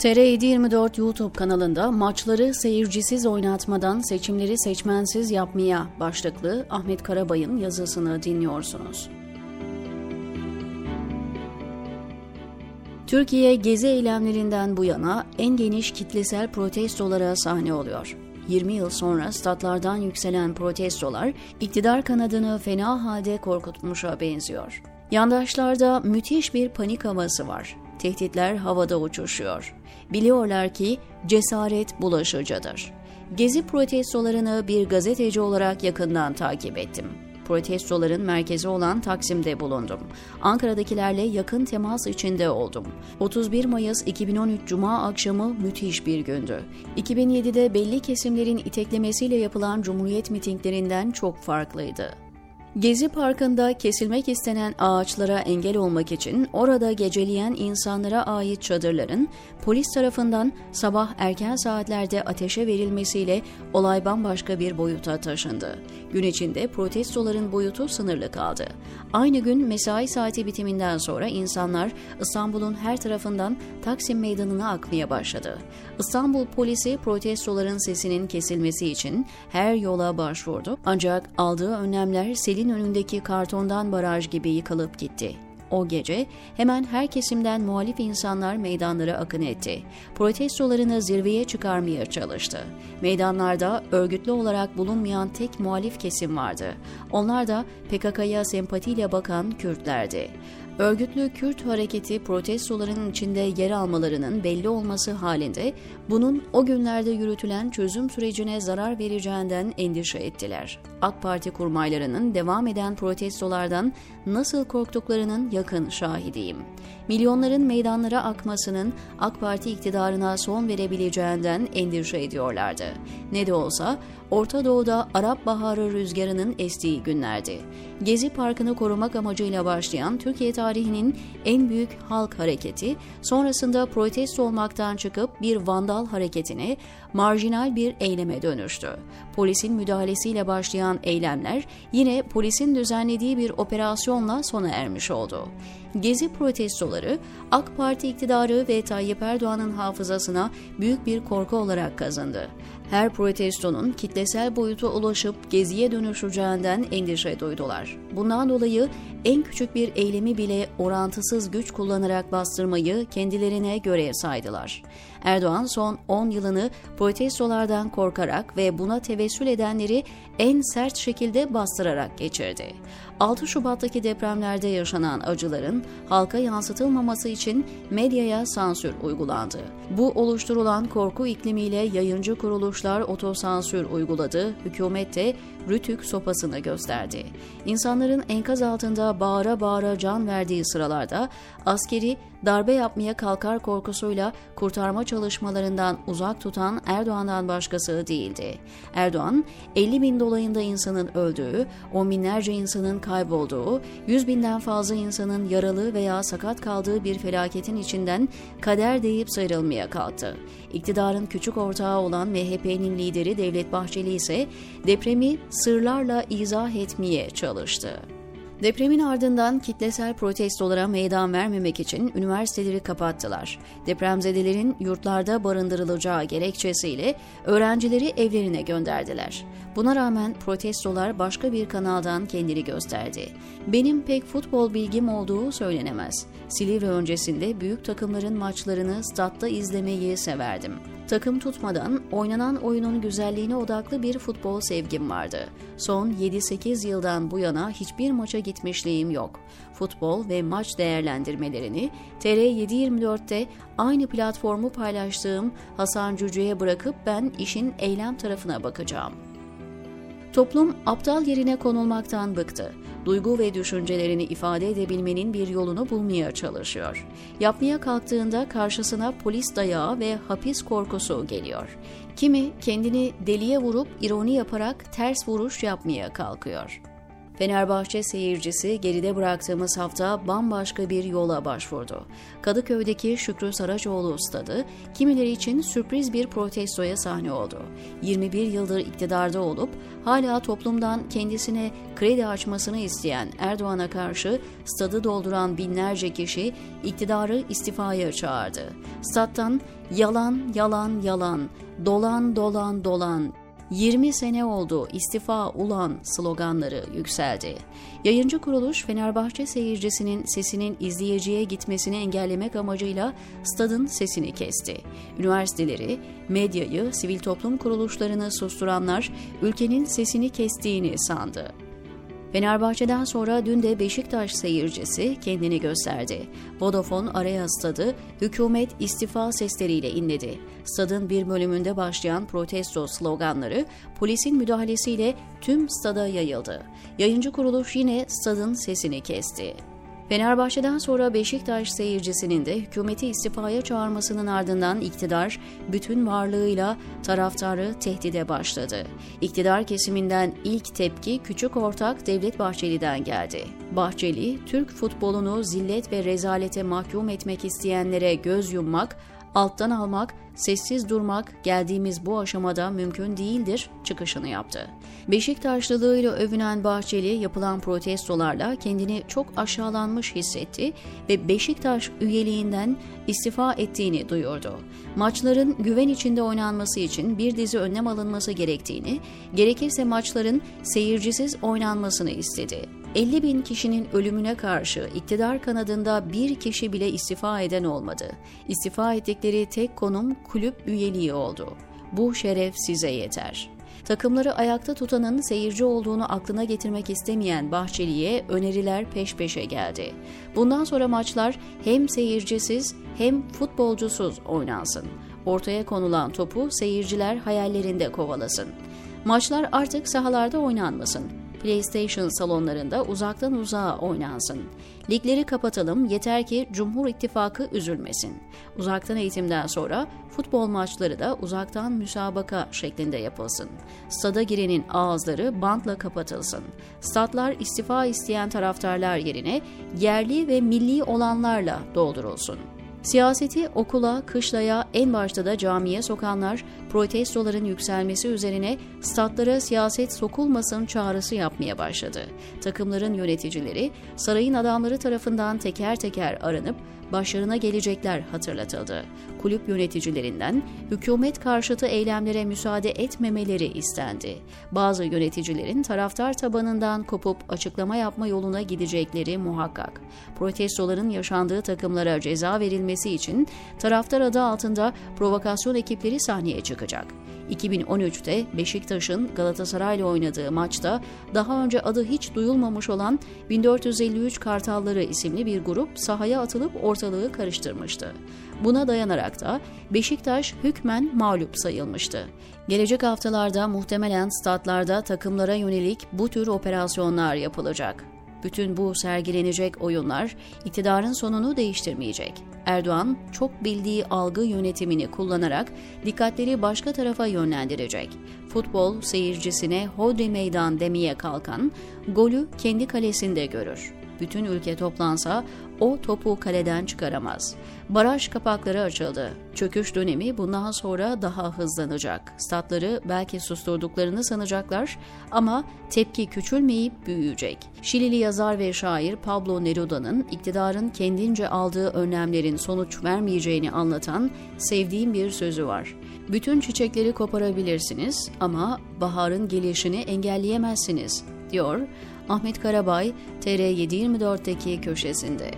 TR724 YouTube kanalında maçları seyircisiz oynatmadan seçimleri seçmensiz yapmaya başlıklı Ahmet Karabay'ın yazısını dinliyorsunuz. Türkiye gezi eylemlerinden bu yana en geniş kitlesel protestolara sahne oluyor. 20 yıl sonra statlardan yükselen protestolar iktidar kanadını fena halde korkutmuşa benziyor. Yandaşlarda müthiş bir panik havası var. Tehditler havada uçuşuyor. Biliyorlar ki cesaret bulaşıcıdır. Gezi protestolarını bir gazeteci olarak yakından takip ettim. Protestoların merkezi olan Taksim'de bulundum. Ankara'dakilerle yakın temas içinde oldum. 31 Mayıs 2013 Cuma akşamı müthiş bir gündü. 2007'de belli kesimlerin iteklemesiyle yapılan Cumhuriyet mitinglerinden çok farklıydı. Gezi Parkı'nda kesilmek istenen ağaçlara engel olmak için orada geceleyen insanlara ait çadırların polis tarafından sabah erken saatlerde ateşe verilmesiyle olay bambaşka bir boyuta taşındı. Gün içinde protestoların boyutu sınırlı kaldı. Aynı gün mesai saati bitiminden sonra insanlar İstanbul'un her tarafından Taksim Meydanı'na akmaya başladı. İstanbul polisi protestoların sesinin kesilmesi için her yola başvurdu ancak aldığı önlemler selin önündeki kartondan baraj gibi yıkılıp gitti. O gece hemen her kesimden muhalif insanlar meydanlara akın etti. Protestolarını zirveye çıkarmaya çalıştı. Meydanlarda örgütlü olarak bulunmayan tek muhalif kesim vardı. Onlar da PKK'ya sempatiyle bakan Kürtlerdi. Örgütlü Kürt hareketi protestoların içinde yer almalarının belli olması halinde bunun o günlerde yürütülen çözüm sürecine zarar vereceğinden endişe ettiler. AK Parti kurmaylarının devam eden protestolardan nasıl korktuklarının yakın şahidiyim. Milyonların meydanlara akmasının AK Parti iktidarına son verebileceğinden endişe ediyorlardı. Ne de olsa Orta Doğu'da Arap Baharı rüzgarının estiği günlerdi. Gezi Parkı'nı korumak amacıyla başlayan Türkiye en büyük halk hareketi, sonrasında protesto olmaktan çıkıp bir vandal hareketine, marjinal bir eyleme dönüştü. Polisin müdahalesiyle başlayan eylemler yine polisin düzenlediği bir operasyonla sona ermiş oldu. Gezi protestoları AK Parti iktidarı ve Tayyip Erdoğan'ın hafızasına büyük bir korku olarak kazındı. Her protestonun kitlesel boyutu ulaşıp geziye dönüşeceğinden endişe duydular. Bundan dolayı en küçük bir eylemi bile orantısız güç kullanarak bastırmayı kendilerine görev saydılar. Erdoğan son 10 yılını protestolardan korkarak ve buna tevessül edenleri en sert şekilde bastırarak geçirdi. 6 Şubat'taki depremlerde yaşanan acıların halka yansıtılmaması için medyaya sansür uygulandı. Bu oluşturulan korku iklimiyle yayıncı kuruluşlar otosansür uyguladı, hükümet de rütük sopasını gösterdi. İnsanların enkaz altında bağıra bağıra can verdiği sıralarda askeri darbe yapmaya kalkar korkusuyla kurtarma çalışmalarından uzak tutan Erdoğan'dan başkası değildi. Erdoğan, 50 bin dolayında insanın öldüğü, on binlerce insanın kaybolduğu, 100 binden fazla insanın yaralı veya sakat kaldığı bir felaketin içinden kader deyip sıyrılmaya kalktı. İktidarın küçük ortağı olan MHP'nin lideri Devlet Bahçeli ise depremi sırlarla izah etmeye çalıştı. Depremin ardından kitlesel protestolara meydan vermemek için üniversiteleri kapattılar. Depremzedelerin yurtlarda barındırılacağı gerekçesiyle öğrencileri evlerine gönderdiler. Buna rağmen protestolar başka bir kanaldan kendini gösterdi. Benim pek futbol bilgim olduğu söylenemez. Silivri öncesinde büyük takımların maçlarını statta izlemeyi severdim. Takım tutmadan oynanan oyunun güzelliğine odaklı bir futbol sevgim vardı. Son 7-8 yıldan bu yana hiçbir maça gitmişliğim yok. Futbol ve maç değerlendirmelerini TR724'te aynı platformu paylaştığım Hasan Cüce'ye bırakıp ben işin eylem tarafına bakacağım. Toplum aptal yerine konulmaktan bıktı. Duygu ve düşüncelerini ifade edebilmenin bir yolunu bulmaya çalışıyor. Yapmaya kalktığında karşısına polis dayağı ve hapis korkusu geliyor. Kimi kendini deliye vurup ironi yaparak ters vuruş yapmaya kalkıyor. Fenerbahçe seyircisi geride bıraktığımız hafta bambaşka bir yola başvurdu. Kadıköy'deki Şükrü Saracoğlu stadı kimileri için sürpriz bir protestoya sahne oldu. 21 yıldır iktidarda olup hala toplumdan kendisine kredi açmasını isteyen Erdoğan'a karşı stadı dolduran binlerce kişi iktidarı istifaya çağırdı. Stat'tan yalan yalan yalan, dolan dolan dolan, 20 sene oldu istifa ulan sloganları yükseldi. Yayıncı kuruluş Fenerbahçe seyircisinin sesinin izleyiciye gitmesini engellemek amacıyla stadın sesini kesti. Üniversiteleri, medyayı, sivil toplum kuruluşlarını susturanlar ülkenin sesini kestiğini sandı. Fenerbahçe'den sonra dün de Beşiktaş seyircisi kendini gösterdi. Vodafone Arena Stadı hükümet istifa sesleriyle inledi. Stadın bir bölümünde başlayan protesto sloganları polisin müdahalesiyle tüm stada yayıldı. Yayıncı kuruluş yine stadın sesini kesti. Fenerbahçe'den sonra Beşiktaş seyircisinin de hükümeti istifaya çağırmasının ardından iktidar bütün varlığıyla taraftarı tehdide başladı. İktidar kesiminden ilk tepki küçük ortak Devlet Bahçeli'den geldi. Bahçeli, Türk futbolunu zillet ve rezalete mahkum etmek isteyenlere göz yummak, alttan almak, sessiz durmak geldiğimiz bu aşamada mümkün değildir çıkışını yaptı. Beşiktaşlılığıyla övünen Bahçeli yapılan protestolarla kendini çok aşağılanmış hissetti ve Beşiktaş üyeliğinden istifa ettiğini duyurdu. Maçların güven içinde oynanması için bir dizi önlem alınması gerektiğini, gerekirse maçların seyircisiz oynanmasını istedi. 50 bin kişinin ölümüne karşı iktidar kanadında bir kişi bile istifa eden olmadı. İstifa ettikleri tek konum kulüp üyeliği oldu. Bu şeref size yeter. Takımları ayakta tutanın seyirci olduğunu aklına getirmek istemeyen Bahçeli'ye öneriler peş peşe geldi. Bundan sonra maçlar hem seyircisiz hem futbolcusuz oynansın. Ortaya konulan topu seyirciler hayallerinde kovalasın. Maçlar artık sahalarda oynanmasın. PlayStation salonlarında uzaktan uzağa oynansın. Ligleri kapatalım yeter ki Cumhur İttifakı üzülmesin. Uzaktan eğitimden sonra futbol maçları da uzaktan müsabaka şeklinde yapılsın. Stada girenin ağızları bantla kapatılsın. Statlar istifa isteyen taraftarlar yerine yerli ve milli olanlarla doldurulsun. Siyaseti okula, kışlaya, en başta da camiye sokanlar protestoların yükselmesi üzerine statlara siyaset sokulmasın çağrısı yapmaya başladı. Takımların yöneticileri sarayın adamları tarafından teker teker aranıp başlarına gelecekler hatırlatıldı. Kulüp yöneticilerinden hükümet karşıtı eylemlere müsaade etmemeleri istendi. Bazı yöneticilerin taraftar tabanından kopup açıklama yapma yoluna gidecekleri muhakkak. Protestoların yaşandığı takımlara ceza verilmesi için taraftar adı altında provokasyon ekipleri sahneye çıkacak. 2013'te Beşiktaş'ın Galatasaray'la oynadığı maçta daha önce adı hiç duyulmamış olan 1453 Kartalları isimli bir grup sahaya atılıp ortalığı karıştırmıştı. Buna dayanarak da Beşiktaş hükmen mağlup sayılmıştı. Gelecek haftalarda muhtemelen statlarda takımlara yönelik bu tür operasyonlar yapılacak. Bütün bu sergilenecek oyunlar iktidarın sonunu değiştirmeyecek. Erdoğan çok bildiği algı yönetimini kullanarak dikkatleri başka tarafa yönlendirecek. Futbol seyircisine hodri meydan demeye kalkan golü kendi kalesinde görür bütün ülke toplansa o topu kaleden çıkaramaz. Baraj kapakları açıldı. Çöküş dönemi bundan sonra daha hızlanacak. Statları belki susturduklarını sanacaklar ama tepki küçülmeyip büyüyecek. Şilili yazar ve şair Pablo Neruda'nın iktidarın kendince aldığı önlemlerin sonuç vermeyeceğini anlatan sevdiğim bir sözü var. Bütün çiçekleri koparabilirsiniz ama baharın gelişini engelleyemezsiniz, diyor Ahmet Karabay TR724'deki köşesinde.